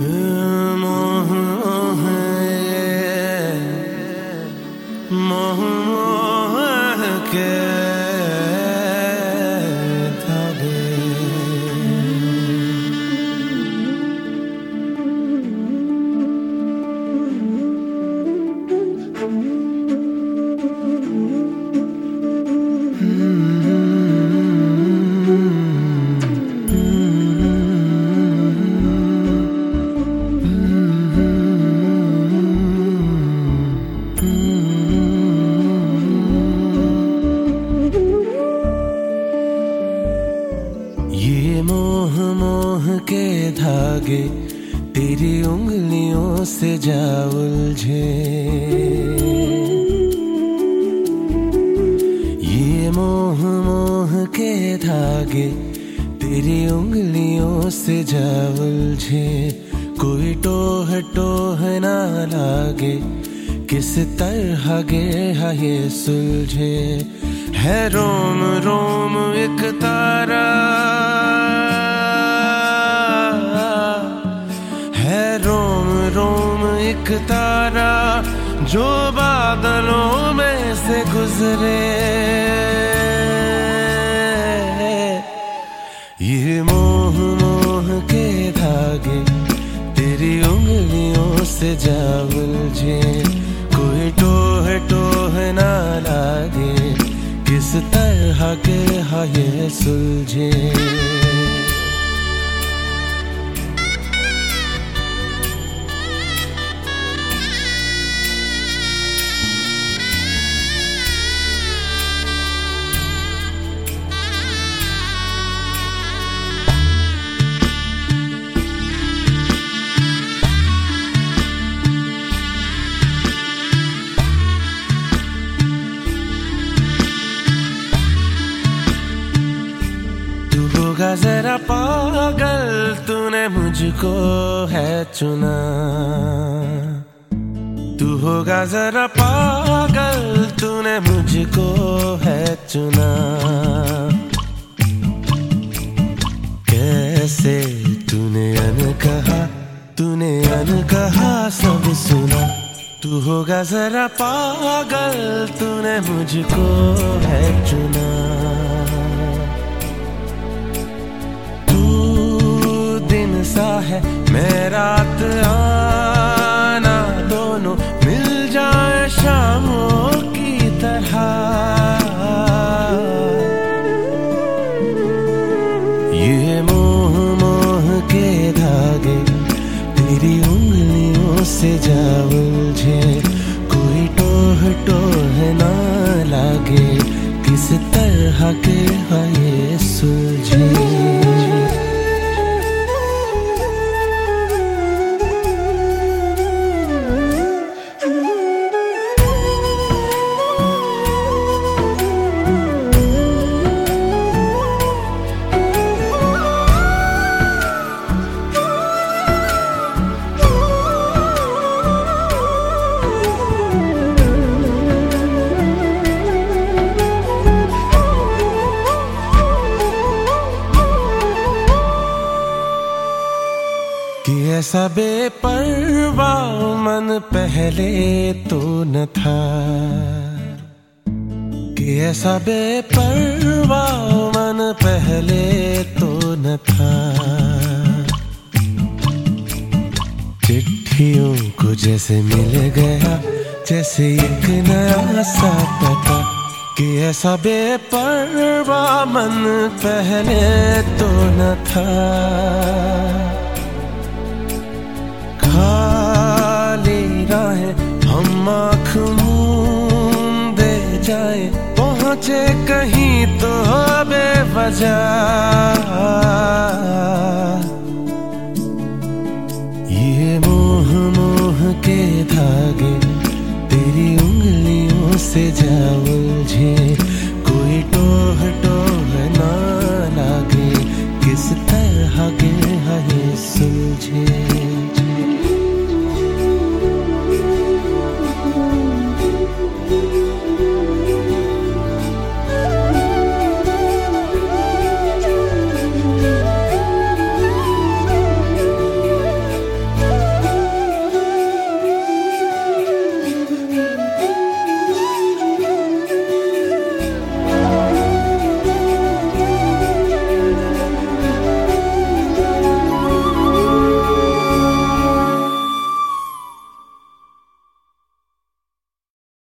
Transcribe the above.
मोह धागे, तेरी उंगलियों से जा उलझे ये मोह मोह के धागे, तेरी उंगलियों से जा उलझे कोई टोह टोह ना लागे, किस तरह गे ये सुलझे। है रोम रोम एक तारा। एक तारा जो बादलों में से गुजरे। ये मोह मोह के धागे तेरी उंगलियों से जा। उलझे कोई टोह टोह ना लागे, किस तरह के हा सुलझे। तू जरा पागल तूने मुझको है चुना। तू होगा जरा पागल तूने मुझको है चुना। कैसे तूने अन कहा, तूने अन कहा सब सुना। तू होगा जरा पागल तूने मुझको है चुना। तेरी उंगलियों से जा उलझे कोई टोह टोह ना लागे, किस तरह के है सुलझे ऐसा बेपरवा मन पहले तो न था कि ऐसा बेपरवा मन पहले तो न था। चिट्ठियों को जैसे मिल गया, जैसे एक नया सा पता कि ऐसा बेपरवा मन पहले तो न था। राहें हम आँख दे जाए पहुँचे कहीं तो बेवजह। ये मोह मोह के धागे